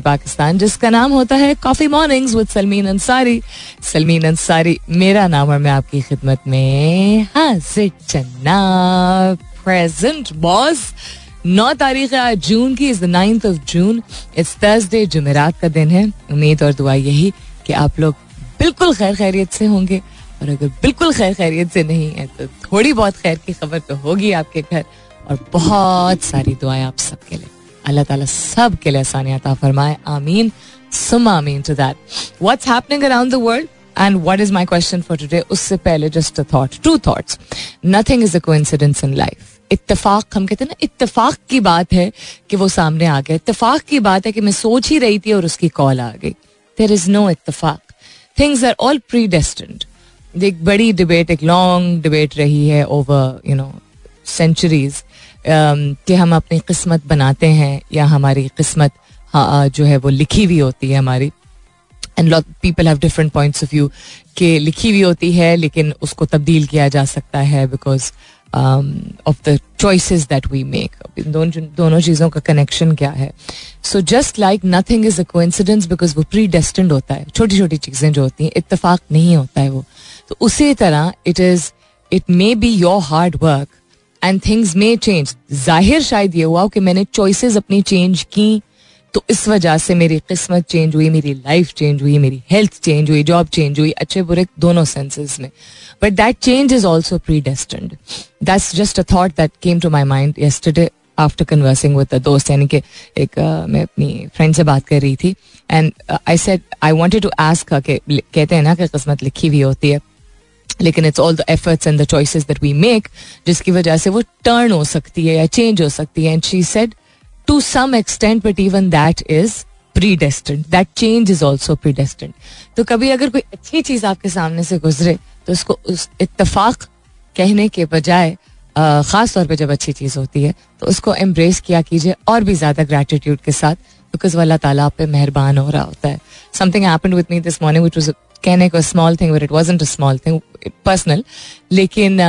पाकिस्तान जिसका नाम होता है coffee mornings with Salmeen Ansari Salmeen Ansari मेरा नाम और मैं आपकी खिदमत में हाजिर बॉस नौ तारीख है आज, जून की is the ninth of June it's Thursday जुमेरात का दिन है. उम्मीद और दुआ यही कि आप लोग बिल्कुल खैर खैरियत से होंगे। और अगर बिल्कुल खैर खैरियत से नहीं है तो थोड़ी बहुत खैर की खबर तो होगी आपके घर। और बहुत सारी दुआएँ आप सबके लिए। अल्लाह ताला सब के लिए आसानियात फरमाए। आमीन। सुम आमीन to that what's happening around the world and what is my question for today उससे पहले just a thought two thoughts nothing is a coincidence in life इत्तेफाक, हम कहते हैं ना, इत्तेफाक की बात है कि वो सामने आ गया। इत्तेफाक की बात है कि मैं सोच ही रही थी और उसकी कॉल आ गई। देर इज़ नो इत्तेफाक. Things are all predestined एक बड़ी डिबेट एक लॉन्ग डिबेट रही है ओवर यू नो सेंचुरीज कि हम अपनी किस्मत बनाते हैं या हमारी किस्मत जो है वो लिखी हुई होती है हमारी। And lot people have different points of view कि लिखी हुई होती है, लेकिन उसको तब्दील किया जा सकता है because of the choices that we make दोनों चीज़ों का कनेक्शन क्या है? So just like nothing is a coincidence because वो प्री डेस्टेंड होता है। छोटी छोटी चीज़ें जो होती हैं इतफाक नहीं होता है वो। तो उसी तरह it is it may be your hard work and things may change ज़ाहिर शायद ये हुआ कि मैंने चॉइसेस अपनी चेंज की तो इस वजह से मेरी किस्मत चेंज हुई मेरी लाइफ चेंज हुई मेरी हेल्थ चेंज हुई जॉब चेंज हुई अच्छे बुरे दोनों सेंसेस में. But that change is also predestined that's just a thought that came to my mind yesterday after conversing with a दोस्त यानी कि एक uh, मैं अपनी फ्रेंड से बात कर रही थी and I said I wanted to ask कहते हैं ना कि किस्मत लिखी हुई होती है लेकिन it's all the efforts and the choices that we make जिसकी वजह से वो टर्न हो सकती है या चेंज हो सकती है. And she said to some extent but even that is predestined that change is also predestined तो कभी अगर कोई अच्छी चीज़ आपके सामने से गुजरे तो उसको उस इतफाक कहने के बजाय खास तौर पे जब अच्छी चीज़ होती है तो उसको एम्ब्रेस किया कीजिए और भी ज़्यादा ग्रेटिट्यूड के साथ बिकॉज़ अल्लाह ताला आप पे मेहरबान हो रहा होता है. Something happened with me this morning which was कहने को small thing but it wasn't a small thing personal लेकिन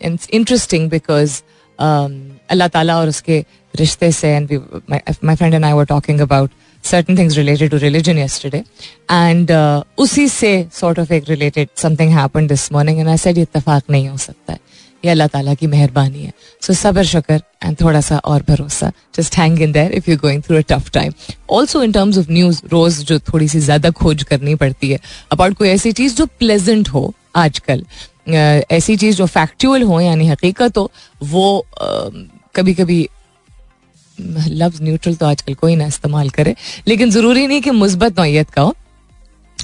इंटरेस्टिंग बिकॉज़ अल्लाह ताला और उसके रिश्ते से and my friend and I were talking about things related to religion yesterday and uh, उसी से sort of एक related something happened this morning and I said इत्तेफाक नहीं हो सकता है ये अल्लाह ताला की मेहरबानी है। सो सबर, शकर एंड थोड़ा सा और भरोसा। Just hang in there if you going through a tough time also in terms of news रोज जो थोड़ी सी ज़्यादा खोज करनी पड़ती है अबाउट कोई ऐसी चीज़ जो प्लेजेंट हो आजकल ऐसी चीज़ जो फैक्चुअल हो, यानी हकीकत हो, वो कभी कभी लफ्ज न्यूट्रल तो आजकल कोई ना इस्तेमाल करे, लेकिन ज़रूरी नहीं कि मुस्बत नौत का हो।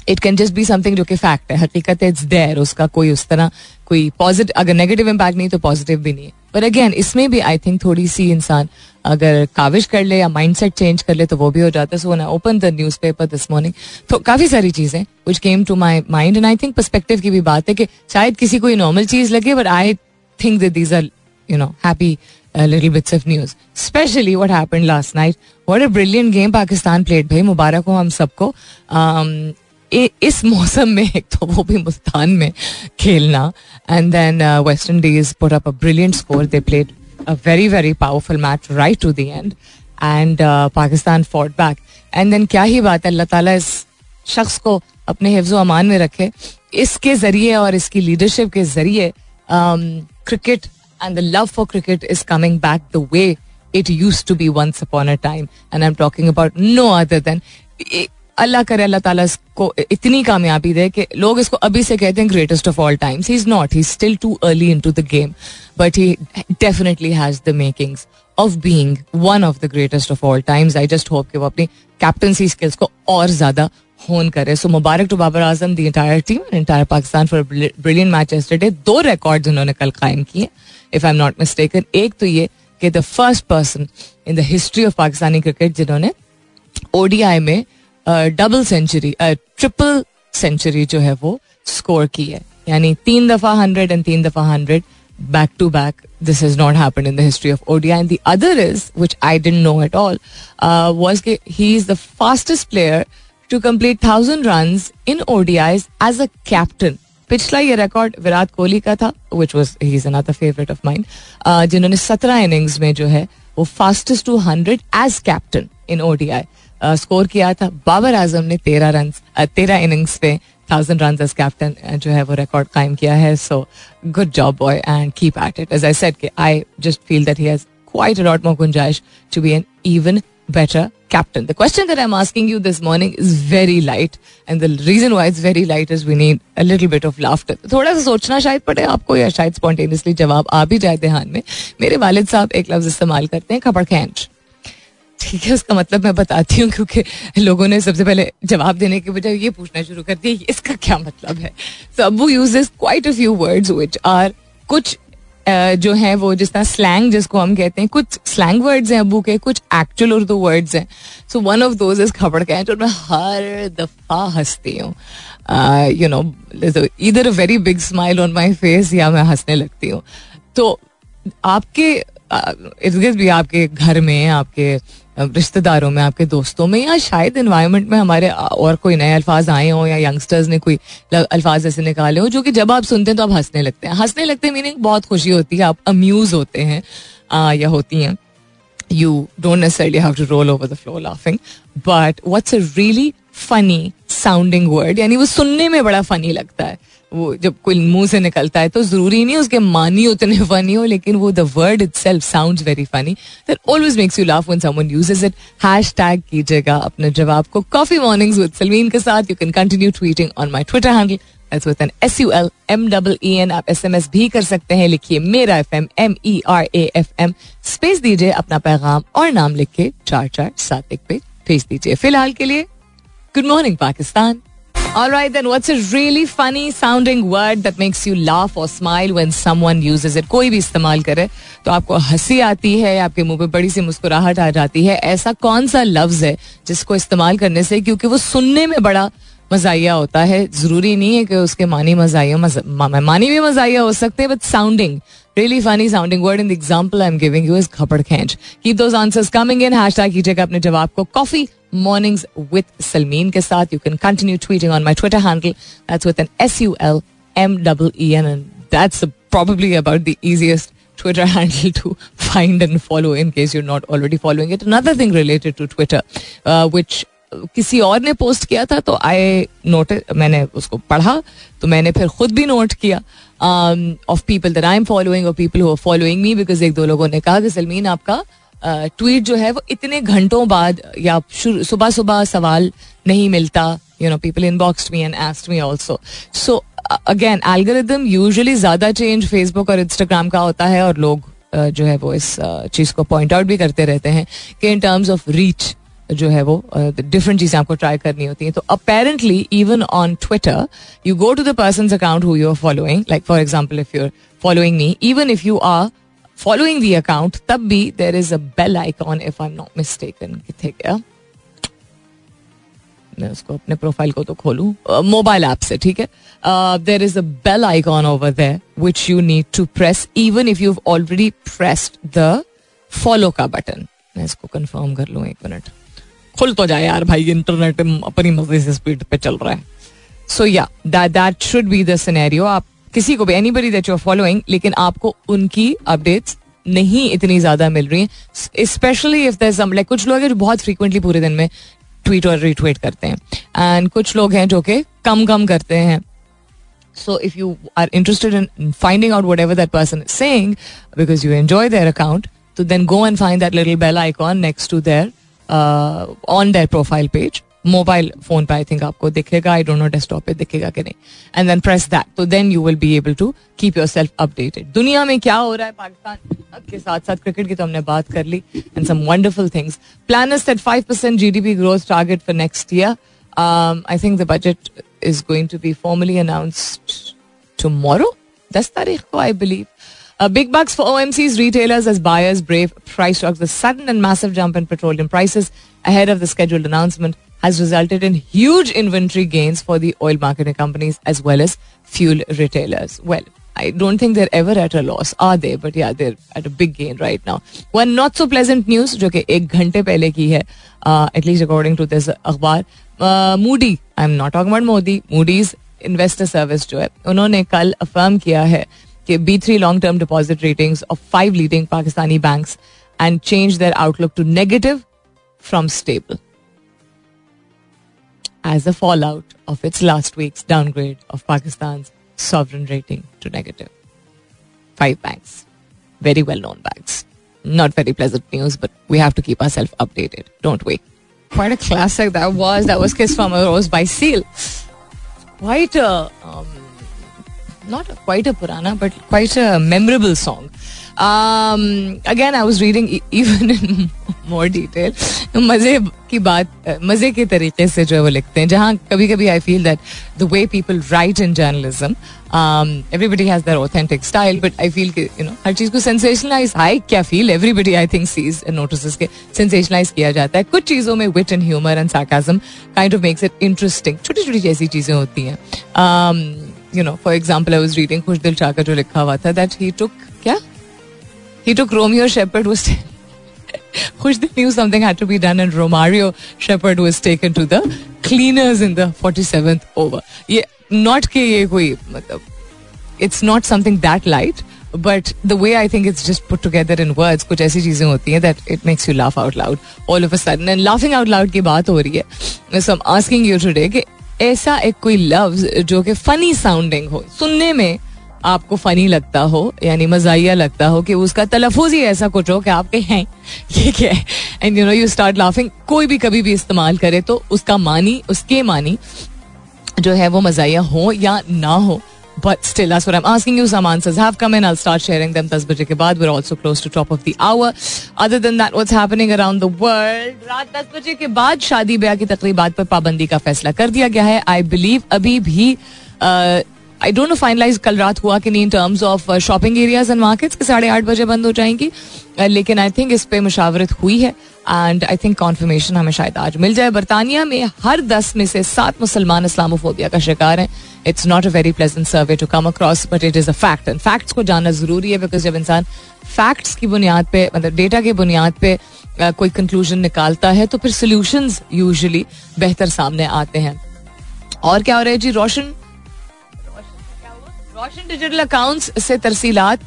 It can just be something जो कि फैक्ट है, हकीकत इट्स देयर उसका कोई उस तरह कोई पॉजिटिव अगर नेगेटिव इम्पैक्ट नहीं तो पॉजिटिव भी नहीं है। पर अगेन इसमें भी आई थिंक थोड़ी सी इंसान अगर काविश कर ले या माइंड सेट चेंज कर ले तो वो भी हो जाता है। सो ना open the newspaper this morning तो काफ़ी सारी चीज़ें which came to my mind and I think perspective की भी बात है कि शायद किसी को नॉर्मल चीज़ लगे but I think that these are you know happy little bits of news specially what happened last night what a brilliant game Pakistan played भाई, मुबारक हो हम सबको। इस मौसम में एक तो वो भी मुल्तान में खेलना। And then West Indies put up a brilliant score they played a very very powerful match right to the end and Pakistan fought back and then क्या ही बात है, अल्लाह ताला इस शख्स को अपने हिफ्ज अमान में रखे। इसके ज़रिए और इसकी लीडरशिप के ज़रिए cricket and the love for cricket is coming back the way it use to be once upon a time and I am talking about no other than Allah करे, अल्लाह ताला इसको इतनी कामयाबी दे कि लोग इसको अभी से कहते हैं greatest of all times he is not he still too early into the game but he definitely has the makings of being one of the greatest of all times I just hope कि वो अपनी captaincy skills को और ज़्यादा होन करे। So Mubarak to Babar Azam the entire team entire Pakistan for brilliant match yesterday दो records उन्होंने कल कायम किए if I am not mistaken एक तो ये कि the first person in the history of Pakistani cricket जिन्होंने ओडीआई में डबल सेंचुरी ट्रिपल सेंचुरी जो है वो स्कोर की है। यानी तीन दफ़ा हंड्रेड एंड तीन दफ़ा hundred back to back this is not happen in the history of ODI and the other is which I didn't know at all was के he is the fastest player to complete thousand run in ODIs as a captain पिछला ये record Virat Kohli का था which was he is another favourite of mine जिन्होंने सत्रह innings में जो है, वो fastest to hundred as captain in ODI score किया था। बाबर आज़म ने तेरह रन तेरह इनिंग्स पे थाउज़ेंड रन एज कैप्टन जो है वो रिकॉर्ड कायम किया है। So good job boy and keep at it as I said I just feel that he quite a lot more gunjaish to be an even better captain. The question that I'm asking you this morning is very light, and the reason why it's very light is we need a little bit of laughter. थोड़ा सा सोचना शायद पड़े आपको या शायद spontaneously जवाब आ भी जाए ध्यान में। मेरे वालिद साहब एक लफ्ज इस्तेमाल करते हैं खपड़ खेच। ठीक है, उसका मतलब मैं बताती हूँ, क्योंकि लोगों ने सबसे पहले जवाब देने के बजाय ये पूछना शुरू कर दिया इसका क्या मतलब है? So Abu use quite a few words which are कुछ जो है वो जिस तरह स्लैंग जिसको हम कहते हैं, कुछ स्लैंग वर्ड्स हैं अबू के, कुछ एक्चुअल उर्दू वर्ड्स हैं। So one of those is खबर कैच और मैं हर दफ़ा हंसती हूँ। यू नो इधर a very big smile on my face या मैं हंसने लगती हूँ। तो आपके इर्द गिर्द भी आपके घर में, आपके रिश्तेदारों में आपके दोस्तों में या शायद इन्वायरमेंट में हमारे और कोई नए अल्फाज आए हों या यंगस्टर्स ने कोई अल्फाज ऐसे निकाले हो जो कि जब आप सुनते हैं तो आप हंसने लगते हैं। हंसने लगते हैं मीनिंग बहुत खुशी होती है आप अम्यूज होते हैं आ, या होती हैं। You don't necessarily have to roll over the floor laughing but what's a really funny sounding word यानी वो सुनने में बड़ा फनी लगता है। वो जब कोई मुँह से निकलता है तो ज़रूरी नहीं उसके मानी उतने फनी हो, लेकिन वो the word itself sound very funny that always makes you laugh one someone uses it hashtag कीजिएगा अपने जवाब को कॉफ़ी मॉर्निंग्स विद सलमीन के साथ you can continue tweeting on my Twitter handle S with an S U L M double E N. आप S M S भी कर सकते हैं लिखिए मेरा F M M E R A F M space दीजिए अपना पैगाम और नाम लिख के चार चार सात एक पे भेज दीजिए फ़िलहाल के लिए good morning Pakistan All right, then what's a really funny sounding word that makes you laugh or smile when someone uses it? कोई भी इस्तेमाल करे तो आपको हँसी आती है आपके मुँह पे बड़ी सी मुस्कुराहट आ जाती है ऐसा कौन सा लफ्ज है जिसको इस्तेमाल करने से क्योंकि वो सुनने में बड़ा मजाइया होता है ज़रूरी नहीं है कि उसके मानी मजाइया मानी भी मजाइया हो सकते हैं but sounding really funny sounding word and the example I'm giving you is खपड़ खेच keep those answers coming in hashtag कीजिएगा अपने जवाब को coffee mornings with Salmeen के साथ you can continue tweeting on my Twitter handle that's with an S U L M double E N and that's probably about the easiest Twitter handle to find and follow in case you're not already following it. Another thing related to Twitter, uh, which किसी और ने post किया था तो आई note मैंने उसको पढ़ा तो मैंने फिर खुद भी नोट किया of people that I am following और people who following me because एक दो लोगों ने कहा कि सलमीन आपका ट्वीट जो है वो इतने घंटों बाद या सुबह सुबह सवाल नहीं मिलता you know people inbox me and asked me also so again algorithm usually ज़्यादा चेंज फेसबुक और इंस्टाग्राम का होता है और लोग जो है वो इस चीज़ को पॉइंट आउट भी करते रहते हैं कि इन टर्म्स ऑफ़ रीच जो है वो डिफरेंट चीज़ें आपको ट्राई करनी होती हैं। तो apparently even on Twitter you go to the person account who you are following like for example if you are following me even if you are following the account तब भी there is a bell icon if I am not mistaken किथे गया मैं उसको अपने profile को तो खोलू। मोबाइल ऐप से, ठीक है? There is a bell icon over there which you need to press even if you already pressed the follow का बटन मैं इसको कंफर्म कर लूँ एक मिनट खुल तो जाए यार भाई इंटरनेट अपनी मर्ज़ी से स्पीड पे चल रहा है। सो या that should be the scenario आप किसी को भी anybody that you're following लेकिन आपको उनकी अपडेट्स नहीं इतनी ज़्यादा मिल रही है। स्पेशली इफ़ दम लाइक कुछ लोग हैं जो बहुत फ्रीक्वेंटली पूरे दिन में ट्वीट और रिट्वीट करते हैं। एंड कुछ लोग हैं जो कि कम कम करते हैं। So if you are interested in finding out whatever that person saying because you enjoy their account तो then go and find that little bell icon next to their on their profile page mobile phone पे I think आपको दिखेगा आई don't no desktop पे दिखेगा कि नहीं. And then press that तो then you will be able to keep yourself updated दुनिया में क्या हो रहा है? पाकिस्तान के साथ साथ क्रिकेट की तो हमने बात कर ली and some wonderful things plan that five percent G D P growth target for next year I think the budget is going to be formally announced tomorrow दस तारीख को I believe big bucks for OMC's retailers as buyers brave price shocks. The sudden and massive jump in petroleum prices ahead of the scheduled announcement. has resulted in huge inventory gains for the oil marketing companies as well as fuel retailers. Well, I don't think they're ever at a loss, are they? But yeah, they're at a big gain right now. One not so pleasant news जो कि एक घंटे पहले की है, uh, at least according to this अखबार, uh, Moody, I'm not talking about Modi, Moody's investor service जो है, उन्होंने कल अफर्म किया है कि B3 long term deposit ratings of five leading Pakistani banks and change their outlook to negative from stable as a fallout of its last week's downgrade of Pakistan's sovereign rating to negative. Five banks, very well known banks. Not very pleasant news, but we have to keep ourselves updated, don't we? Quite a classic that was. That was Kiss from a Rose by Seal. Quite a, um, not a, quite a Purana, but quite a memorable song. I was reading e- even in more detail. मज़े की बात मज़े के तरीके से जो है वो लिखते हैं, जहाँ कभी कभी I feel that the way people write in journalism everybody has their authentic style but I feel you know हर चीज़ को सेंसेशनलाइज आई क्या feel everybody I think sees notice के सेंसेशनलाइज किया जाता है। कुछ चीज़ों में wit and humour and sarcasm kind of makes it interesting छोटी छोटी जैसी चीज़ें होती हैं। You know for example I was reading खुश दिल चाह का जो लिखा हुआ था दैट ही टुक क्या? He took Romeo Shepard was Khushdi knew something had to be done and Romario Shepard was taken to the cleaners in the 47th over. Yeah, not ke ye koi, it's not something that light, but the way I think it's just put together in words, कुछ ऐसी चीज़ें होती हैं that it makes you laugh out loud all of a sudden. And laughing out loud की बात हो रही है. So I'm asking you today कि ऐसा एक कोई लफ्ज जो कि फनी साउंडिंग हो सुनने में आपको फनी लगता हो यानी मजाइया लगता हो कि उसका तलफुज ही ऐसा कुछ हो कि आपके हैं क्या है and you know you start laughing कोई भी कभी भी इस्तेमाल करे तो उसका मानी उसके मानी जो है वो मजाइया हो या ना हो But still, that's what I'm asking you. Some answers have come in. I'll start sharing them 10 बजे के बाद. We're also close to top of the hour. Other than that, what's happening around the world? रात 10 बजे के बाद शादी ब्याह की तकरीबात पर पाबंदी का फैसला कर दिया गया है. I believe अभी भी uh, I don't know finalise कल रात हुआ कि नहीं in terms of shopping areas and markets के साढ़े आठ बजे बंद हो जाएँगी। Uh, लेकिन आई थिंक इस पे मुशावरत हुई है एंड आई थिंक कॉन्फर्मेशन हमें शायद आज मिल जाए। बरतानिया में हर दस में से सात मुसलमान इस्लामोफोबिया का शिकार हैं। It's not a very pleasant survey to come across but it is a fact and facts को जानना ज़रूरी है बिकॉज़ जब इंसान फैक्ट्स की बुनियाद पे मतलब डेटा की बुनियाद पे uh, कोई कंक्लूजन निकालता है तो फिर सोल्यूशन यूजली बेहतर सामने आते हैं। और क्या हो रहा है जी रोशन? रोशन डिजिटल अकाउंट्स से तरसीलात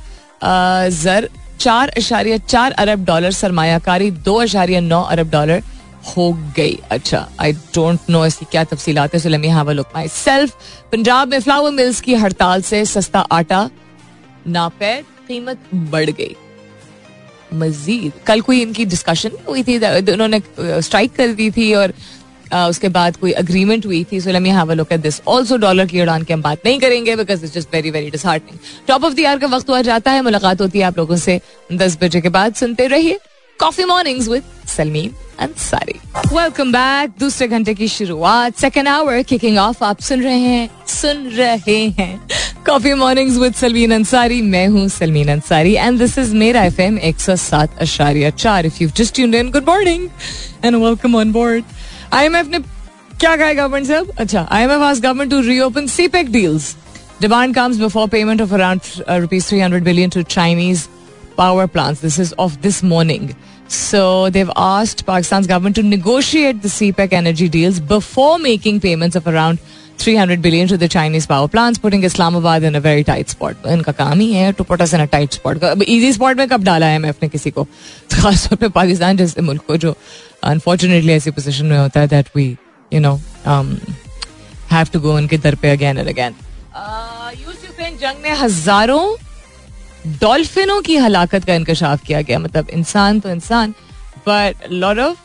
जर चार अशारिया चार अरब डॉलर सरमायाकारी, दो अशारिया नौ अरब डॉलर हो गई। अच्छा आई डोंट नो इसकी क्या तफसीलात है so let have a look myself Punjab में फ्लावर मिल्स की हड़ताल से सस्ता आटा नापैद कीमत बढ़ गई। मजीद, कल कोई इनकी डिस्कशन हुई थी उन्होंने स्ट्राइक कर दी थी और उसके बाद कोई अग्रीमेंट हुई थी so let me have a look at this also dollar की उड़ान की हम बात नहीं करेंगे because it's just very very disheartening top of the year का वक्त हुआ जाता है, मुलाकात होती है आप लोगों से. दस बजे के बाद सुनते रहिए coffee mornings with Salmeen Ansari welcome back दूसरे घंटे की शुरुआत. सेकेंड आवर किकिंग ऑफ़ आप सुन रहे हैं, सुन रहे हैं coffee mornings with Salmeen Ansari मैं हूँ Salmeen Ansari and this is मेरा एफ़ एम एक सौ सात अशारिया चार. If you just in good morning and welcome on board IMF ने क्या कहा गवर्नमेंट से अच्छा आईएमएफ आज government to reopen CPEC deals demand comes before payment of around rupees three hundred billion to Chinese power plants. This is of this morning. So they've asked Pakistan's government to negotiate the CPEC energy deals before making payments of around 300 billion to the Chinese power plants, putting Islamabad in a very tight spot. इनका काम ही है us in a tight spot. अब easy spot में कब डाला है MF ने किसी को तो खासतौर पे पाकिस्तान जैसे मुल्क को जो अनफॉर्चुनेटली ऐसी पोजिशन में होता है that we you know have to go उनके दर पे अगेन एंड अगेन जंग में हज़ारों डॉल्फिनों की हलाकत का इंकशाफ किया गया। मतलब इंसान तो इंसान बट लॉट ऑफ़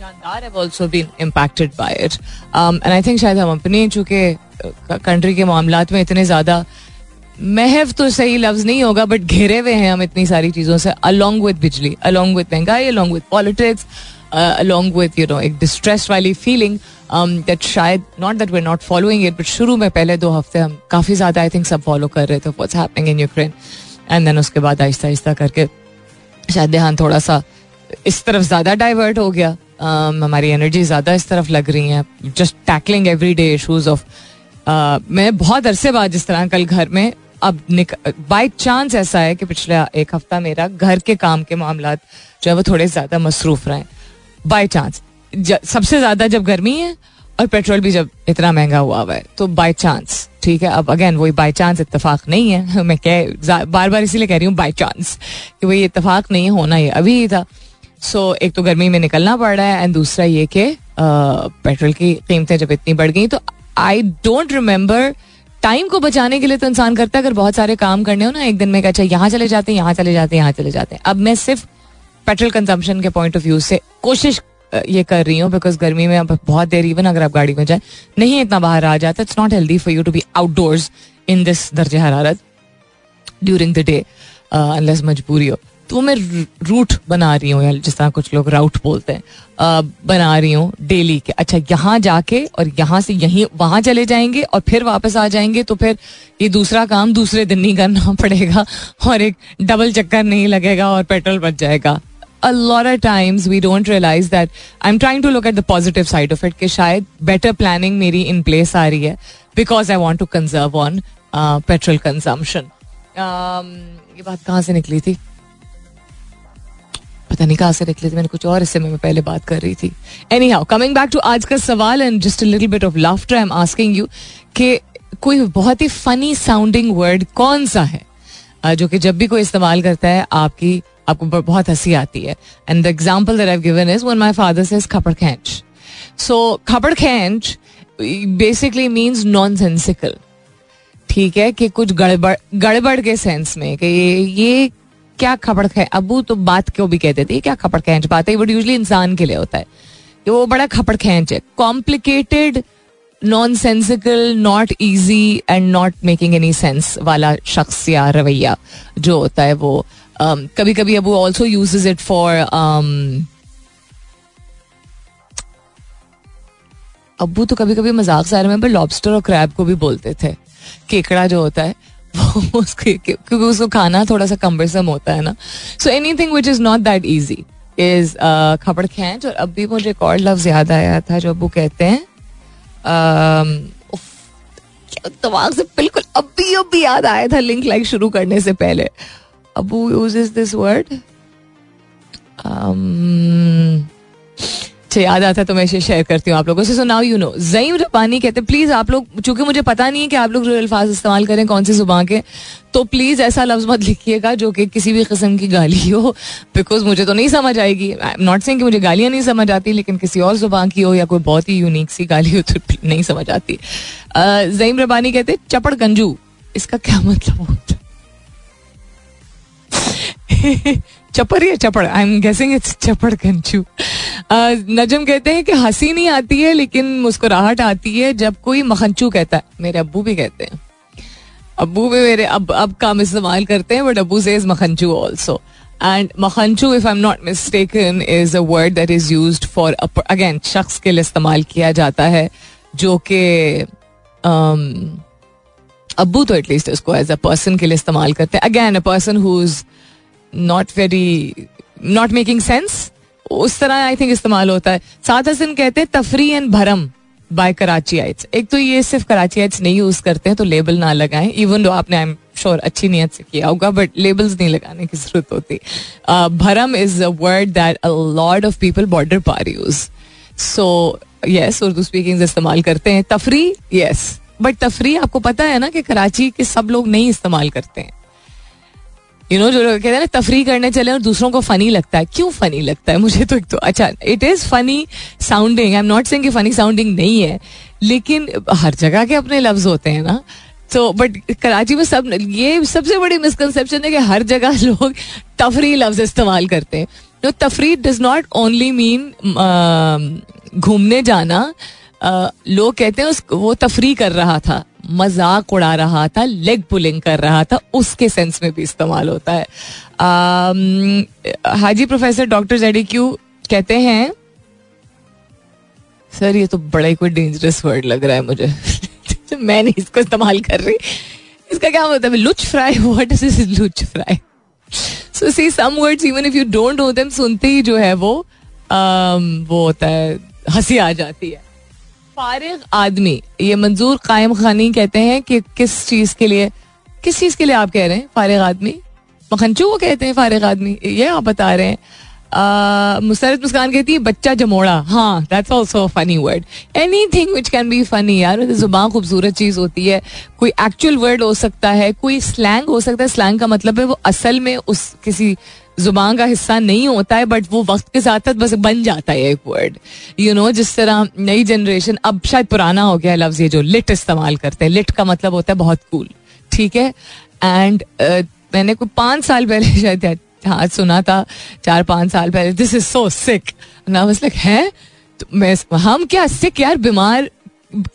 जानदार have also been impacted by it and I think शायद हम अपने, चूँकि कंट्री के मामला में इतने ज़्यादा महव तो सही लफ्ज नहीं होगा बट घेरे हुए हैं हम इतनी सारी चीज़ों से अलोंग विद बिजली अलोंग विद महँगाई along with politics along with you know एक डिस्ट्रेस वाली फीलिंग दैट शायद not that we're not following it but शुरू में पहले दो हफ़्ते हम काफ़ी ज़्यादा आई थिंक सब फॉलो कर रहे थे what's happening in Ukraine and then उसके बाद आहिस्ता आहिस्ता करके शायद ध्यान थोड़ा सा इस तरफ़ ज़्यादा डाइवर्ट हो गया um, हमारी एनर्जी ज़्यादा इस तरफ़ लग रही है just tackling everyday issues of मैं बहुत अरसे बाद जिस तरह कल घर में अब बाई चांस ऐसा है कि पिछले एक हफ़्ता मेरा घर के काम के मामला जो है वो थोड़े ज़्यादा मसरूफ रहे बाई चांस सबसे ज़्यादा जब गर्मी है और पेट्रोल भी जब इतना महँगा हुआ हुआ है तो बाई चांस ठीक है? अब अगेन वही बाई चांस इतफाक नहीं है। मैं कह बार बार इसीलिए कह रही हूँ बाई चांस कि वही इतफाक नहीं होना ये अभी ही था। सो so, एक तो गर्मी में निकलना पड़ रहा है एंड दूसरा ये कि पेट्रोल की कीमतें जब इतनी बढ़ गई तो आई डोंट रिमेम्बर टाइम को बचाने के लिए तो इंसान करता है अगर बहुत सारे काम करने हो ना एक दिन में अच्छा यहाँ चले जाते हैं यहाँ चले जाते हैं यहाँ चले जाते हैं। अब मैं सिर्फ़ पेट्रोल कंजम्पशन के पॉइंट ऑफ़ व्यू से कोशिश ये कर रही हूँ बिकॉज़ गर्मी में अब बहुत देर इवन अगर आप गाड़ी में जाए, नहीं इतना बाहर आ जाता it's not healthy for you to be outdoors in this दर्ज हरारत ड्यूरिंग द डे अनलेस मजबूरी हो। तो मैं रूट बना रही हूँ जिस तरह कुछ लोग राउट बोलते हैं बना रही हूँ डेली के। अच्छा यहाँ जाके और यहाँ से यहीं, वहाँ चले जाएँगे और फिर वापस आ जाएँगे तो फिर ये दूसरा काम दूसरे दिन नहीं करना पड़ेगा, और एक डबल चक्कर नहीं लगेगा और पेट्रोल बच जाएगा। A lot of times we don't realize that I'm trying to look at the positive side of it कि शायद better planning मेरी in place आ रही है because I want to conserve on uh, petrol consumption. Um, ये बात कहाँ से निकली थी पता नहीं कहाँ से निकली थी मैंने कुछ और इससे मैं पहले बात कर रही थी। Anyhow coming back to आज का सवाल and just little bit of laughter I am asking you कि कोई बहुत ही फनी साउंडिंग वर्ड कौन सा है? जो कि जब भी कोई इस्तेमाल करता है आपकी आपको बहुत हँसी आती है। And the example that given is one my father से खपड़ खेच सो खपड़ खेच बेसिकली मीन्स नॉन सेंसिकल ठीक है कि कुछ गड़बड़ गड़बड़ के सेंस में कि ये ये क्या खपड़ खे अबू तो बात क्यों भी कहते थे? क्या खपड़ खेच बात है बट यूजली इंसान के लिए होता है। कि वो बड़ा खपड़ खेच है। Complicated nonsensical not easy and not making any sense वाला शख्स या रवैया जो होता है वो कभी कभी अबू ऑल्सो यूज़ इट फॉर अबू तो कभी कभी मज़ाक सारे में लॉबस्टर और क्रैब को भी बोलते थे। केकड़ा जो होता है, वो क्योंकि उसको खाना थोड़ा सा कम्बरसम होता है ना। So anything which is not that easy is खपड़ खेच, और अब भी मुझे एक और लफ्ज याद आया था जो अबू कहते हैं। दिमाग से बिल्कुल अभी अभी याद आया था लिंक लाइक शुरू करने से पहले। Abu uses this word. Um, अच्छा याद आता तो मैं इसे शेयर करती हूँ आप लोगों से। So now you know Zaeem Rabbani कहते हैं प्लीज़ आप लोग चूँकि मुझे पता नहीं है कि आप लोग जो अल्फाज इस्तेमाल करें कौन सी ज़ुबान के तो प्लीज़ ऐसा लफ्ज मत लिखिएगा जो कि किसी भी किस्म की गाली हो बिकॉज़ मुझे तो नहीं समझ आएगी। आई एम नॉट सेइंग कि मुझे गालियाँ नहीं समझ आती लेकिन किसी और ज़ुबान की हो या कोई बहुत ही यूनिक सी गाली हो तो नहीं समझ आती। जईम रबानी कहते चपड़ गंजू इसका क्या मतलब होता चपर या चपड़? I am guessing it's चपड़, Kanchu. नजम कहते हैं कि हँसी नहीं आती है, लेकिन मुस्कुराहट आती है जब कोई मखनचू कहता है। मेरे अबू भी कहते हैं। अब्बू भी मेरे, अब अब काम इस्तेमाल करते हैं बट अबू से इज़ मखनचू also and मखनचू if I am not mistaken is a word that is use for again शख्स के लिए इस्तेमाल किया जाता है, जो कि अबू तो एटलीस्ट इसको एज अ पर्सन के लिए इस्तेमाल करते हैं। Again a person who is not very not making sense उस तरह आई थिंक इस्तेमाल होता है। साथ हसन कहते हैं, तफरी एंड भरम बाय कराची आइट्स एक तो ये सिर्फ़ कराची आइट्स नहीं यूज़ करते हैं तो लेबल ना लगाएँ। इवन दो आपने आई एम श्योर अच्छी नीयत से किया होगा बट लेबल्स नहीं लगाने की ज़रूरत होती। भरम is a word that a lot of people border par use so yes Urdu speaking इस्तेमाल करते हैं। तफरी यस बट तफरी, आपको पता है ना कि कराची के सब लोग नहीं इस्तेमाल करते हैं। यू नो जो लोग कहते हैं ना तफरी करने चले और दूसरों को फनी लगता है। क्यों फनी लगता है? मुझे तो एक तो अच्छा it is funny sounding I am not saying कि फनी साउंडिंग नहीं है, लेकिन हर जगह के अपने लफ्ज होते हैं ना। तो बट कराची में सब, ये सबसे बड़ी मिसकनसेप्शन है कि हर जगह लोग तफरी लफ्ज इस्तेमाल करते हैं। तो तफरी डज नॉट ओनली मीन घूमने जाना। लोग कहते हैं उस, वो तफरी कर रहा था। मज़ाक उड़ा रहा था लेग पुलिंग कर रहा था उसके सेंस में भी इस्तेमाल होता है। हाजी प्रोफेसर डॉक्टर जेडी क्यू कहते हैं सर ये तो बड़ा ही कोई डेंजरस वर्ड लग रहा है मुझे। मैं नहीं इसको इस्तेमाल कर रही। इसका क्या मतलब लुच फ्राई व्हाट इज़ दिस लुच fry so see some words even if you don't know them सुनते ही जो है वो um, वो होता है हँसी आ जाती है। फारिग आदमी, ये मंजूर कायम खानी कहते हैं कि किस चीज़ के लिए, किस चीज़ के लिए आप कह रहे हैं फारिग आदमी? मखनचू को कहते हैं फारिग आदमी, ये आप बता रहे हैं। मुसरत मुस्कान कहती है, बच्चा जमोड़ा। हाँ that's also funny word anything which can be funny यार ज़ुबान खूबसूरत चीज़ होती है। कोई एक्चुअल वर्ड हो सकता है, कोई स्लैंग हो सकता है। स्लैंग का मतलब है वो असल में उस किसी ज़ुबान का हिस्सा नहीं होता है बट वो वक्त के साथ साथ बस बन जाता है एक वर्ड यू नो जिस तरह नई जनरेशन अब शायद पुराना हो गया लफ्ज ये जो लिट इस्तेमाल करते हैं। लिट का मतलब होता है बहुत कूल ठीक है? एंड uh, मैंने कोई पाँच साल पहले शायद हाँ सुना था चार पाँच साल पहले दिस इज़ सो सिक ना बस लाइक है? मैं हम क्या सिक यार? बीमार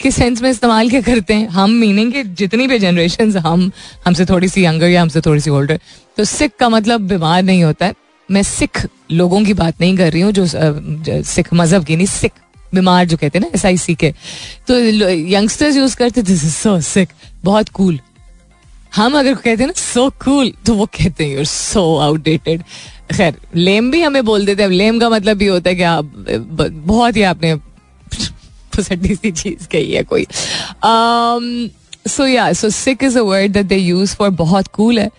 किस सेंस में इस्तेमाल क्या करते हैं? हम मीनिंग के जितनी भी जनरेशन हम हमसे थोड़ी सी यंगर या हमसे थोड़ी सी ओल्डर तो सिख का मतलब बीमार नहीं होता है। मैं सिख लोगों की बात नहीं कर रही हूँ जो, सिख मज़हब की नहीं सिख बीमार जो कहते हैं ना एस आई सी के। तो यंगस्टर्स यूज़ करते दिस इज़ सो सिक बहुत कूल हम अगर कहते हैं ना सो कूल तो वो कहते हैं यूर सो आउटडेटेड खैर लेम भी हमें बोल देते हैं। लेम का मतलब भी होता है कि आप बहुत ही आपने फुसड्डी सी चीज़ कही है कोई। सो या so sick is a word that they use for बहुत कूल है।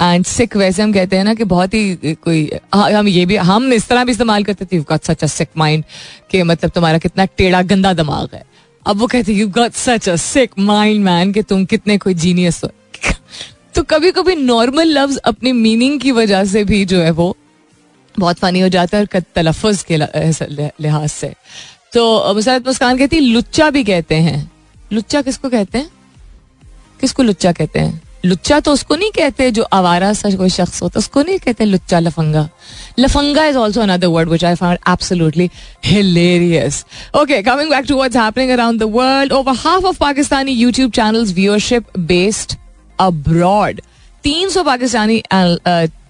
एंड सिक वैसे हम कहते हैं ना कि बहुत ही कोई हम ये भी, हम इस तरह भी इस्तेमाल करते थे you got such a sick mind कि मतलब तुम्हारा कितना टेढ़ा गंदा दिमाग है। अब वो कहते you got such a sick mind man कि तुम कितने कोई जीनियस हो। तो कभी कभी नॉर्मल लफ्ज अपनी मीनिंग की वजह से भी जो है वो बहुत फनी हो जाता है और तलफ़ के लिहाज से। तो मुसरत मुस्कान कहती, लुच्चा भी कहते हैं. लुच्चा किसको कहते हैं? किसको लुच्चा कहते हैं? लुच्चा तो उसको नहीं कहते जो आवारा सा कोई शख्स होता, उसको नहीं कहते लुच्चा लफंगा. लफंगा is also another word which I found absolutely hilarious okay coming back to what's happening around the world over half of Pakistani YouTube channels viewership based abroad तीन सौ पाकिस्तानी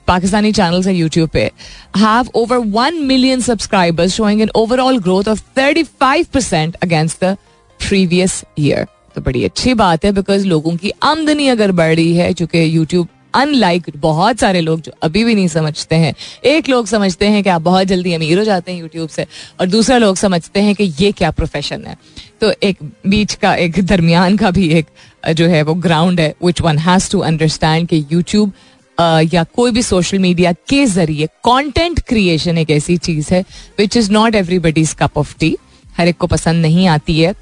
पाकिस्तानी चैनल्स है यूट्यूब पे have over one million subscribers showing an overall growth of thirty five percent against the previous year तो बड़ी अच्छी बात है because लोगों की आमदनी अगर बढ़ रही है, चूँकि यूट्यूब अनलाइक बहुत सारे लोग जो अभी भी नहीं समझते हैं, एक लोग समझते हैं कि आप बहुत जल्दी अमीर हो जाते हैं यूट्यूब से, और दूसरा लोग समझते हैं कि ये क्या प्रोफेशन है। तो एक बीच का, एक दरमियान का भी एक, जो है वो ग्राउंड है which one has to understand कि यूट्यूब या कोई भी सोशल मीडिया के ज़रिए कंटेंट क्रिएशन एक ऐसी चीज़ है which is not everybody's cup of tea हर एक को पसंद नहीं आती है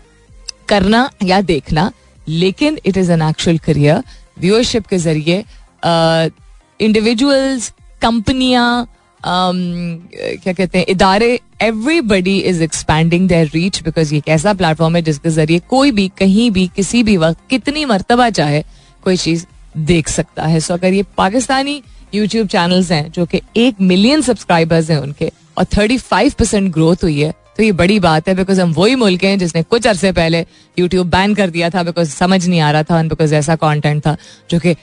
करना या देखना, लेकिन it is an actual career viewership के ज़रिए इंडिविजुअल्स कंपनियाँ क्या कहते हैं, इदारे everybody is expanding their reach because ये एक ऐसा प्लेटफॉर्म है जिसके ज़रिए कोई भी, कहीं भी, किसी भी वक्त, कितनी मरतबा चाहे, कोई चीज़ देख सकता है। सो अगर ये पाकिस्तानी यूट्यूब चैनल्स हैं, जो कि एक मिलियन सब्सक्राइबर्स हैं उनके, और थर्टी फाइव परसेंट ग्रोथ हुई है तो ये बड़ी बात है बिकॉज़ हम वही मुल्क हैं जिसने कुछ अरसे पहले यूट्यूब बैन कर दिया था बिकॉज़ समझ नहीं आ रहा था बिकॉज़ ऐसा कॉन्टेंट था, जो कि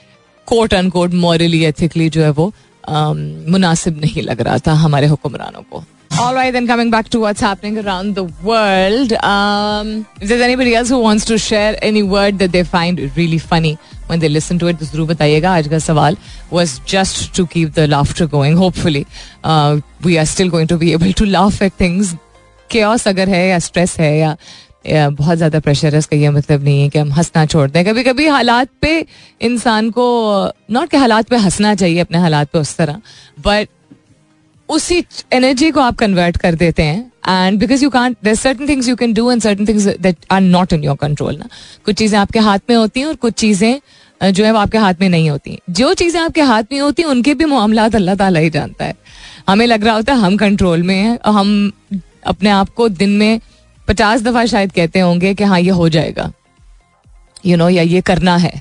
quote unquote morally ethically जो है वो मुनासिब नहीं लग रहा था हमारे हुक्मरानों को। All right, then coming back to what's happening around the world. Um, if there's anybody else who wants to share any word that they find really funny when they listen to it, तो जरूर बताइएगा आज का सवाल was just to keep the laughter going. Hopefully, uh, we are still going to be able to laugh at things. Chaos अगर है या stress है या बहुत ज्यादा प्रेशर है इसका ये मतलब नहीं है कि हम हंसना छोड़ दें कभी कभी हालात पे इंसान को नॉट के हालात पे हंसना चाहिए अपने हालात पे उस तरह बट उसी एनर्जी को आप कन्वर्ट कर देते हैं and because you can't there certain things you can do and certain things that are not in your control ना। कुछ चीज़ें आपके हाथ में होती हैं और कुछ चीज़ें जो है वो आपके हाथ में नहीं होती। जो चीज़ें आपके हाथ में होती हैं उनके भी मामला अल्लाह ताला ही जानता है। हमें लग रहा होता है हम कंट्रोल में हैं और हम अपने आप को दिन में पचास दफ़ा शायद कहते होंगे कि हाँ ये हो जाएगा। यू you नो know, या ये करना है।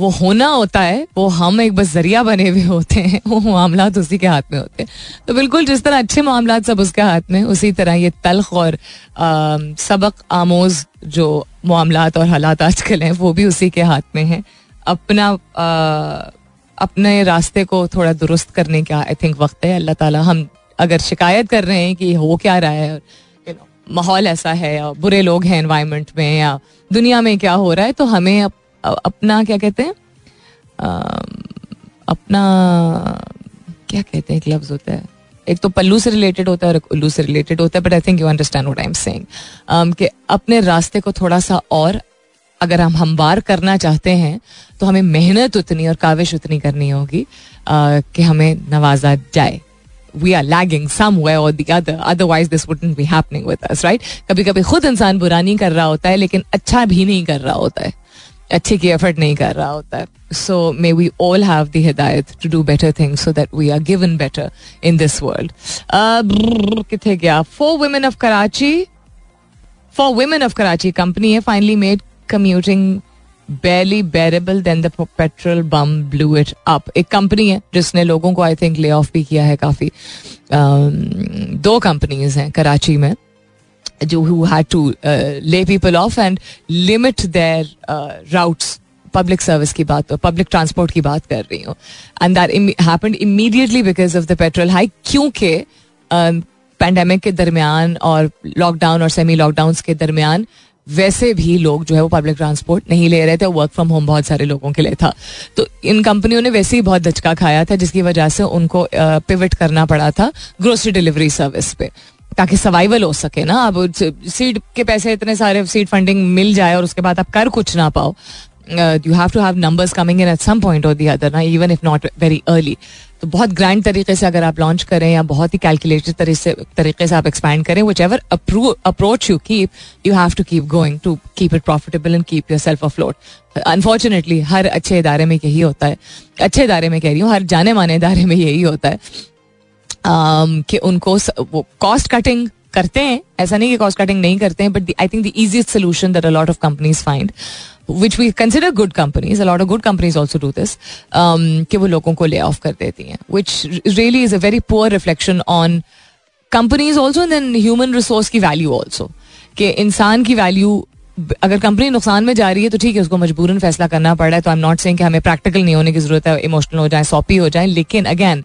वो होना होता है वो हम एक बस ज़रिया बने हुए होते हैं वो मामला उसी के हाथ में होते हैं। तो बिल्कुल जिस तरह अच्छे मामला सब उसके हाथ में उसी तरह ये तलख और आ, सबक आमोज जो मामला और हालात आजकल हैं वो भी उसी के हाथ में है। अपना आ, अपने रास्ते को थोड़ा दुरुस्त करने का आई थिंक वक्त है। अल्लाह ताला हम अगर शिकायत कर रहे हैं कि हो क्या रहा है और माहौल ऐसा है या बुरे लोग हैं एनवायरमेंट में या दुनिया में क्या हो रहा है तो हमें अपना क्या कहते हैं? अपना क्या कहते हैं? एक लफ्ज होता है। एक तो पल्लू से रिलेटेड होता है और उल्लू से रिलेटेड होता है but I think you understand what I am saying कि अपने रास्ते को थोड़ा सा और अगर हम हमवार करना चाहते हैं तो हमें मेहनत उतनी और काविश उतनी करनी होगी कि हमें नवाजा जाए। We are lagging some way और the other otherwise this wouldn't be happening with us right कभी कभी खुद इंसान बुरा नहीं कर रहा होता है, लेकिन अच्छा भी नहीं कर रहा होता है। अच्छे की एफर्ट नहीं कर रहा होता है। So may we all have the हिदायत to do better things so that we are given better in this world कितने गया? For women of Karachi for women of Karachi company है finally made commuting barely bearable then the petrol bum blew it up. एक company है जिसने लोगों को I think ले of भी किया है काफ़ी। Um, दो कंपनीज़ हैं कराची में। जो had to uh, lay people off and limit their uh, public service की बात पब्लिक ट्रांसपोर्ट की बात कर रही हूँ। And that happened immediately because of the petrol hike क्योंकि पैंडेमिक um, के दरमियान और लॉकडाउन और सेमी लॉकडाउन के दरमियान वैसे भी लोग जो है वो पब्लिक ट्रांसपोर्ट नहीं ले रहे थे वर्क फ्रॉम होम बहुत सारे लोगों के लिए था। तो इन कंपनियों ने वैसे ही बहुत धचका खाया था जिसकी वजह से उनको पिवट करना पड़ा था ग्रोसरी डिलीवरी सर्विस पे। ताकि सर्वाइवल हो सके ना। अब सीट के पैसे इतने सारे सीट फंडिंग मिल जाए और उसके बाद आप कर कुछ ना पाओ। You have to have numbers coming in at some point और दी अदर ना even if not very early तो बहुत ग्रैंड तरीके से अगर आप लॉन्च करें या बहुत ही कैलकुलेटेड तरीके से आप एक्सपैंड करें whichever approach you keep you have to keep going to keep it profitable and keep yourself afloat unfortunately हर अच्छे इदारे में यही होता है। अच्छे इदारे में कह रही हूँ, हर जाने माने इदारे में यही होता है। कि उनको वो कॉस्ट कटिंग करते हैं। ऐसा नहीं कि कॉस्ट कटिंग नहीं करते हैं but I think the easiest solution that a lot of companies find which we consider good companies a lot of good companies also do this कि वो लोगों को ले ऑफ़ कर देती हैं which really is a very poor reflection on companies also and human resource की value also कि इंसान की वैल्यू अगर कंपनी नुकसान में जा रही है तो ठीक है, उसको मजबूरन फैसला करना पड़ रहा है तो आई एम नॉट सेइंग कि हमें प्रैक्टिकल नहीं होने की ज़रूरत है इमोशनल हो जाए सॉपी हो जाए, लेकिन अगेन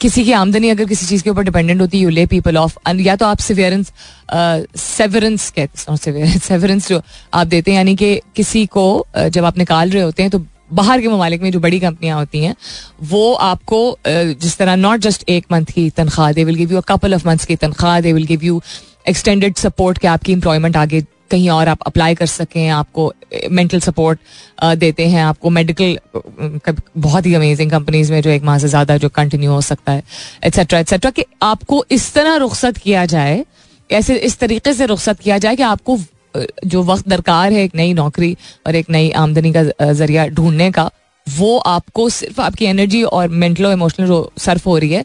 किसी की आमदनी अगर किसी चीज़ के ऊपर डिपेंडेंट होती है यू ले पीपल ऑफ़ या तो आप सिवियरेंस सेवरेंस कहते सेवरेंस जो आप देते हैं, यानी कि किसी को जब आप निकाल रहे होते हैं तो बाहर के ममालिक में जो बड़ी कंपनियाँ होती हैं, वो आपको जिस तरह नॉट जस्ट एक मंथ की तनख्वाह दे will give you a couple of months की तनख्वाह दे will give you extended support के आपकी इंप्लॉयमेंट आगे कहीं और आप अप्लाई कर सकें, आपको मेंटल सपोर्ट देते हैं, आपको मेडिकल बहुत ही अमेजिंग कंपनीज़ में जो एक माह से ज़्यादा जो कंटिन्यू हो सकता है एट्सेट्रा एट्सेट्रा कि आपको इस तरह रुख्सत किया जाए, ऐसे, इस तरीके से रुख्सत किया जाए कि आपको जो वक्त दरकार है एक नई नौकरी और एक नई आमदनी का ज़रिया ढूँढने का, वो आपको सिर्फ़ आपकी एनर्जी और मेंटल और इमोशनल सर्फ हो रही है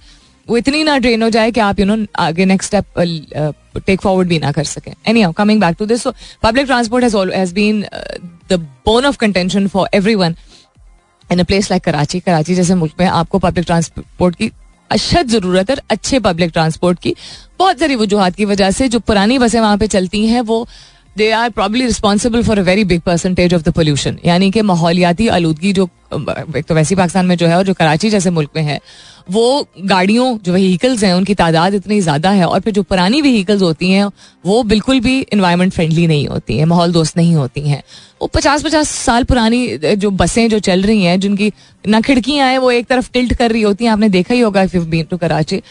वो इतनी ना ड्रेन हो जाए कि आप यू नो आगे नेक्स्ट स्टेप टेक फॉरवर्ड भी ना कर सकें. Anyhow coming back to this public transport has been the bone of contention for everyone in a place like Karachi Karachi जैसे मुल्क में आपको पब्लिक ट्रांसपोर्ट की अशद ज़रूरत है अच्छे पब्लिक ट्रांसपोर्ट की बहुत सारी वजूहत की वजह से जो पुरानी बसें वहाँ पे चलती हैं, वो they are probably responsible for a very big percentage of the pollution यानी कि माहौलियाती आलूदगी जो, एक तो वैसी पाकिस्तान में जो है और जो कराची जैसे मुल्क में है वो गाड़ियों, जो व्हीकल्स हैं, उनकी तादाद इतनी ज़्यादा है और फिर जो पुरानी व्हीकल्स होती हैं, वो बिल्कुल भी इन्वायरमेंट फ्रेंडली नहीं होती हैं, माहौल दोस्त नहीं होती हैं। वो पचास पचास साल पुरानी जो बसें जो चल रही हैं, जिनकी ना खिड़कियाँ हैं, वो एक तरफ़ टिल्ट कर रही होती हैं। आपने देखा ही होगा इफ़ बीन टू कराची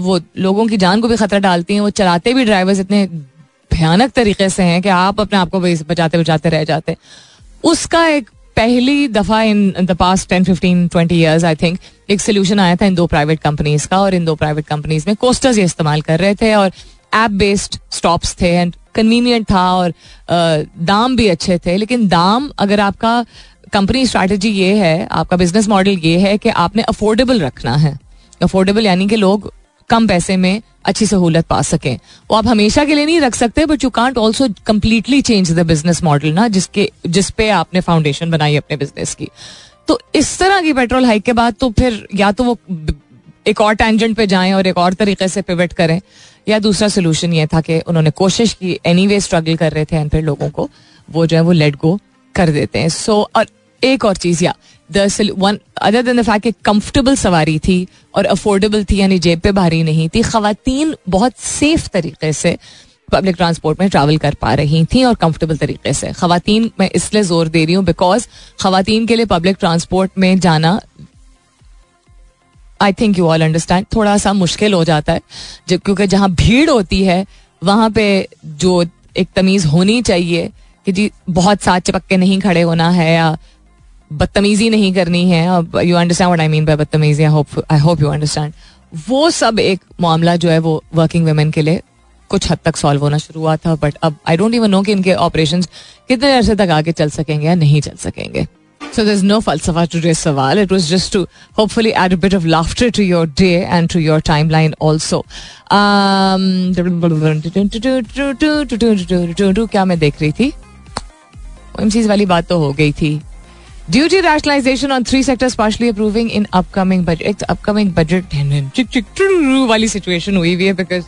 वो लोगों की जान को भी खतरा डालती हैं, वो चलाते भी ड्राइवर्स इतने भयानक तरीके से हैं कि आप अपने आप को बचाते बचाते रह जाते उसका एक पहली दफ़ा in the past ten fifteen twenty years I think एक सोल्यूशन आया था इन दो प्राइवेट कंपनीज़ का और इन दो प्राइवेट कंपनीज़ में कोस्टर्स ये इस्तेमाल कर रहे थे और ऐप बेस्ड स्टॉप्स थे एंड कन्वीनियंट था और दाम भी अच्छे थे। लेकिन दाम, अगर आपका कंपनी स्ट्रैटेजी ये है, आपका बिज़नेस मॉडल ये है कि आपने अफोर्डेबल रखना है। अफोर्डेबल यानी कि लोग कम पैसे में अच्छी सहूलत पा सकें। वो आप हमेशा के लिए नहीं रख सकते but you can't also completely change the business model ना जिसके जिस पे आपने फाउंडेशन बनाई अपने बिज़नेस की। तो इस तरह की पेट्रोल हाइक के बाद तो फिर या तो वो एक और टेंजेंट पे जाएँ और एक और तरीके से पिवट करें या दूसरा सोल्यूशन ये था कि उन्होंने कोशिश की एनी वे स्ट्रगल कर रहे थे एंड फिर लोगों को वो जो है वो लेट गो कर देते हैं। सो so, और एक और चीज़ या one other than the fact कि कंफर्टेबल सवारी थी और अफोर्डेबल थी, यानी जेब पे भारी नहीं थी खातन बहुत सेफ़ तरीके से पब्लिक ट्रांसपोर्ट में ट्रैवल कर पा रही थी और कंफर्टेबल तरीके से। खातन मैं इसलिए ज़ोर दे रही हूँ बिकॉज़ खातन के लिए पब्लिक ट्रांसपोर्ट में जाना I think you all understand थोड़ा सा मुश्किल हो जाता है। जब क्योंकि जहाँ भीड़ होती है, वहाँ पे जो एक तमीज होनी चाहिए कि जी, बहुत साथ चिपक के नहीं खड़े होना है या बदतमीजी नहीं करनी है। You understand what I mean by बदतमीजी I hope I hope you understand वो सब एक मामला जो है वो वर्किंग वेमेन के लिए कुछ हद तक सॉल्व होना शुरू हुआ था बट अब आई डोंट इवन नो कि इनके ऑपरेशन कितने अरसे तक आगे चल सकेंगे या नहीं चल सकेंगे। So there's no falsafa to today's sawal. It was just to hopefully add a bit of laughter to your day and to your timeline also. Um, क्या मैं देख रही थी? वाली बात तो हो गई थी। Duty rationalisation on three sectors partially approving in upcoming budget upcoming budget वाली सिचुएशन हुई हुई है बिकॉज़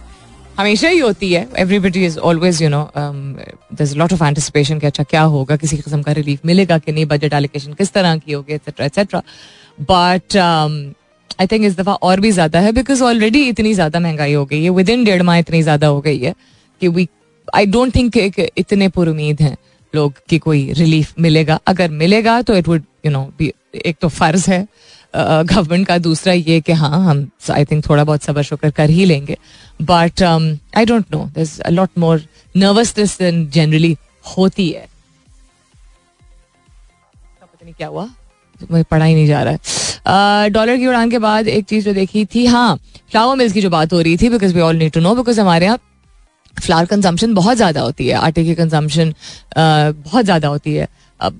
हमेशा ही होती है। Everybody is always you know there lot of anticipation कि अच्छा क्या होगा, किसी किस्म का रिलीफ मिलेगा कि नहीं बजट एलोकेशन किस तरह की होगी etcetera etcetera but I think इस दफ़ा और भी ज़्यादा है बिकॉज़ ऑलरेडी इतनी ज़्यादा महँगाई हो गई है। विद इन डेढ़ माह इतनी ज़्यादा हो गई है कि वी आई डोंट थिंक इतने पुरुद हैं। लोग की कोई रिलीफ मिलेगा। अगर मिलेगा तो it would you know be एक तो फ़र्ज़ है गवर्नमेंट का। दूसरा ये कि हाँ हम आई थिंक थोड़ा बहुत सबर शुक्र कर ही लेंगे। But I don't know this more nervousness generally होती है। पता नहीं क्या हुआ। मुझे पढ़ा ही नहीं जा रहा है। डॉलर की उड़ान के बाद एक चीज़ जो देखी थी हाँ फ्लावर मिल्स की जो बात हो रही थी because we all need to know because हमारे यहाँ फ्लावर कंजम्पशन बहुत ज़्यादा होती है, आटे की कंजम्पशन बहुत ज़्यादा होती है।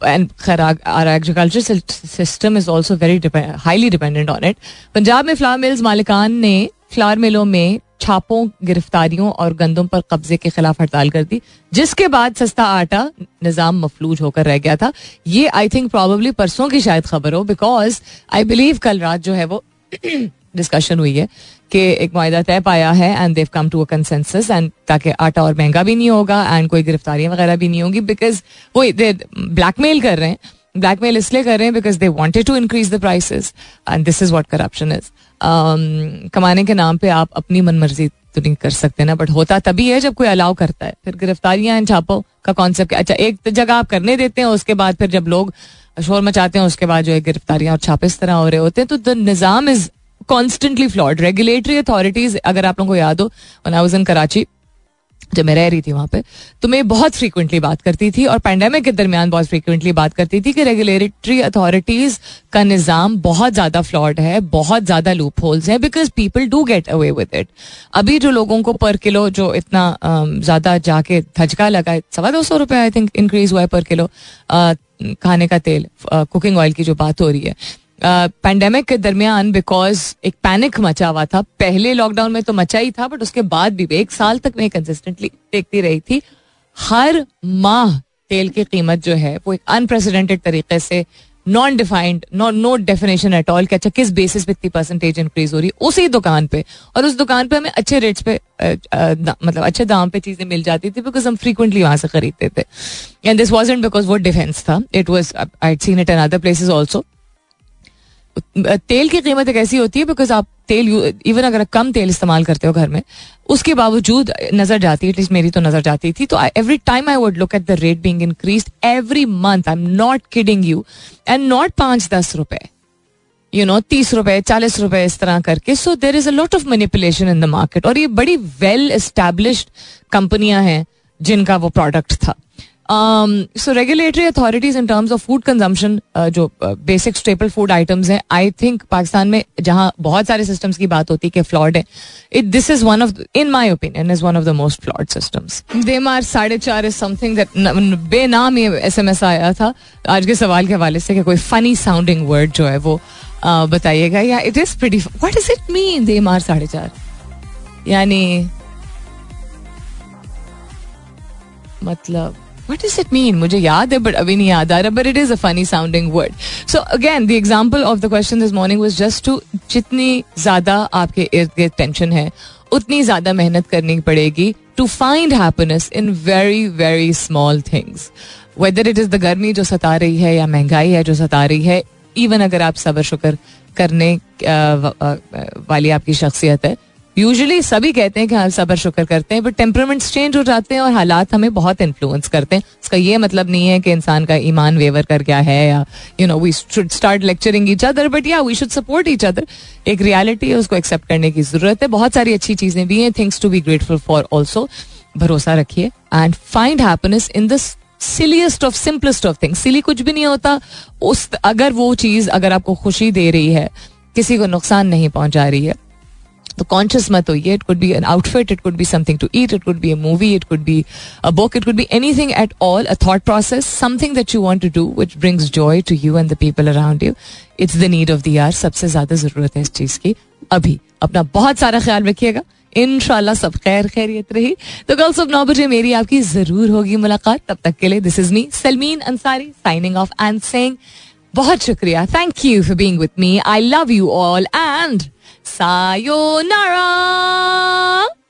एंड खैर our agriculture system is also very highly dependent on it Punjab में फ्लावर मिल्स मालिकान ने फ्लावर मिलों में छापों, गिरफ्तारियों और गंदम पर कब्जे के खिलाफ हड़ताल कर दी, जिसके बाद सस्ता आटा निज़ाम मफलूज होकर रह गया था। ये आई थिंक प्रॉबली परसों की शायद खबर हो बिकॉज़ आई बिलीव कल रात जो है वो डिस्कशन हुई है। कि एक माहा तय पाया है and they've come to a consensus and ताकि आटा और महँगा भी नहीं होगा एंड कोई गिरफ्तारियाँ वगैरह भी नहीं होंगी बिकॉज़ वो दे ब्लैकमेल कर रहे हैं। ब्लैकमेल इसलिए कर रहे हैं because they wanted to increase the prices and this is what corruption is कमाने के नाम पे आप अपनी मन मर्ज़ी तो नहीं कर सकते ना बट होता तभी है जब कोई अलाउ करता है। फिर गिरफ्तारियाँ एंड छापो का कॉन्सेप्ट अच्छा एक जगह आप करने देते हैं, उसके बाद फिर जब लोग शोर मचाते हैं, उसके बाद जो है गिरफ्तारियाँ और छापे इस तरह हो रहे होते हैं तो the Nizam is constantly flawed regulatory authorities अगर आप लोगों को याद हो वन आई इन कराची जब मैं रह रही थी वहाँ पे तो मैं बहुत फ्रीक्वेंटली बात करती थी और पैंडेमिक के दरमियान बहुत फ्रीक्वेंटली बात करती थी कि रेगुलेटरी अथॉरिटीज का निज़ाम बहुत ज़्यादा फ्लॉड है, बहुत ज़्यादा लूप होल्स हैं because people do get away with it अभी जो लोगों को पर किलो जो इतना ज़्यादा जाके धचका लगा, सवा दो सौ रुपये आई थिंक इंक्रीज हुआ है पर किलो खाने का तेल कुकिंग ऑयल की जो बात हो रही है पैंडेमिक के दरमियान बिकॉज़ एक पैनिक मचा हुआ था। पहले लॉकडाउन में तो मचा ही था बट उसके बाद भी, एक साल तक मैं कंसिस्टेंटली देखती रही थी। हर माह तेल की कीमत जो है, वो एक अनप्रेसिडेंटेड तरीके से non defined no definition at all कि अच्छा किस बेसिस पे इतनी परसेंटेज इंक्रीज हो रही है? उसी दुकान पे। और उस दुकान पे हमें अच्छे रेट्स पे मतलब अच्छे दाम पे चीज़ें मिल जाती थी बिकॉज़ हम फ्रीक्वेंटली वहाँ से खरीदते थे। एंड दिस वॉज़ बिकॉज़ वो डिफेंस था। It was I seen it in other places also तेल की कीमत एक ऐसी होती है बिकॉज़ आप तेल इवन अगर कम तेल इस्तेमाल करते हो घर में, उसके बावजूद नज़र जाती है एटलीस्ट मेरी तो नज़र जाती थी तो every time I would look at the rate being increase every month I am not kidding you and not पाँच दस रुपए यू नो तीस रुपए, चालीस रुपए इस तरह करके so there is a lot of manipulation in the market और ये बड़ी वेल एस्टेब्लिश्ड कंपनियाँ हैं जिनका वो प्रोडक्ट था। So regulatory authorities in terms of food consumption जो बेसिक स्टेपल फ़ूड आइटम्स हैं आई थिंक पाकिस्तान में जहाँ बहुत सारे सिस्टम्स की बात होती है कि फ्लॉड है it this is one of in my opinion is one of the most flawed systems Demar साढ़े चार इज़ समथिंग बेनाम ये एस एम एस आया था। आज के सवाल के हवाले से कि कोई फनी साउंडिंग वर्ड जो है वो uh, बताइएगा। या it is pretty what is it mean Demar साढ़े चार? यानी मतलब वट इज़ इट मीन मुझे याद है बट अभी नहीं याद आ रहा but it is a funny sounding word so again the example of the question this morning was just to जितनी ज़्यादा आपके इर्द गिर्द टेंशन है, उतनी ज़्यादा मेहनत करनी पड़ेगी to find happiness in very very small things whether it is the गर्मी जो सता रही है या महँगाई है जो सता रही है इवन अगर आप सबर शुक्र करने वाली आपकी शख्सियत है यूजुअली सभी कहते हैं कि हम सबर, शुक्र करते हैं बट टेम्परमेंट्स चेंज हो जाते हैं और हालात हमें बहुत इन्फ्लुएंस करते हैं। उसका ये मतलब नहीं है कि इंसान का ईमान वेवर कर गया है या you know we should start lecturing each other but या we should support each other एक रियलिटी है, उसको एक्सेप्ट करने की ज़रूरत है। बहुत सारी अच्छी चीज़ें भी हैं things to be grateful for also भरोसा रखिए। And find happiness in this silliest of simplest of things silly कुछ भी नहीं होता। उस, अगर वो चीज़ अगर आपको खुशी दे रही है, किसी को नुकसान नहीं पहुँचा रही है तो कॉन्शियस मत होइए it could be an outfit it could be something to eat it could be a movie it could be a book it could be anything at all a thought process something that you want to do which brings joy to you and the people around you it's the need of the hour सबसे ज़्यादा ज़रूरत है इस चीज़ की अभी अपना बहुत सारा ख्याल रखिएगा इनशाला सब खैर खैरियत रही तो कल सुबह नौ बजे मेरी आपकी ज़रूर होगी मुलाकात तब तक के लिए this is me Salmeen Ansari signing off and saying बहुत शुक्रिया thank you for being with me I love you all and さようなら。